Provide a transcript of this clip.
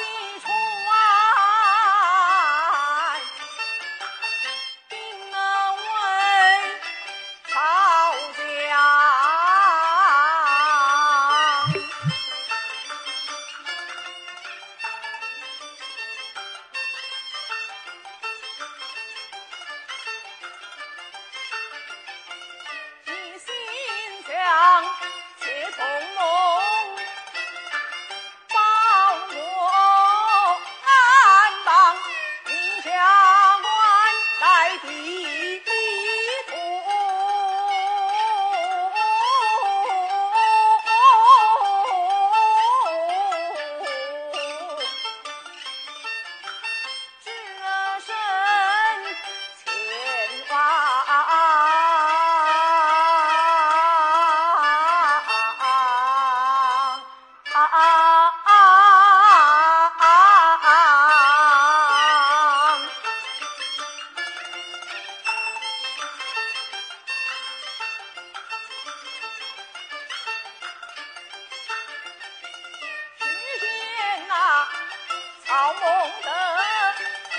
气冲梦灯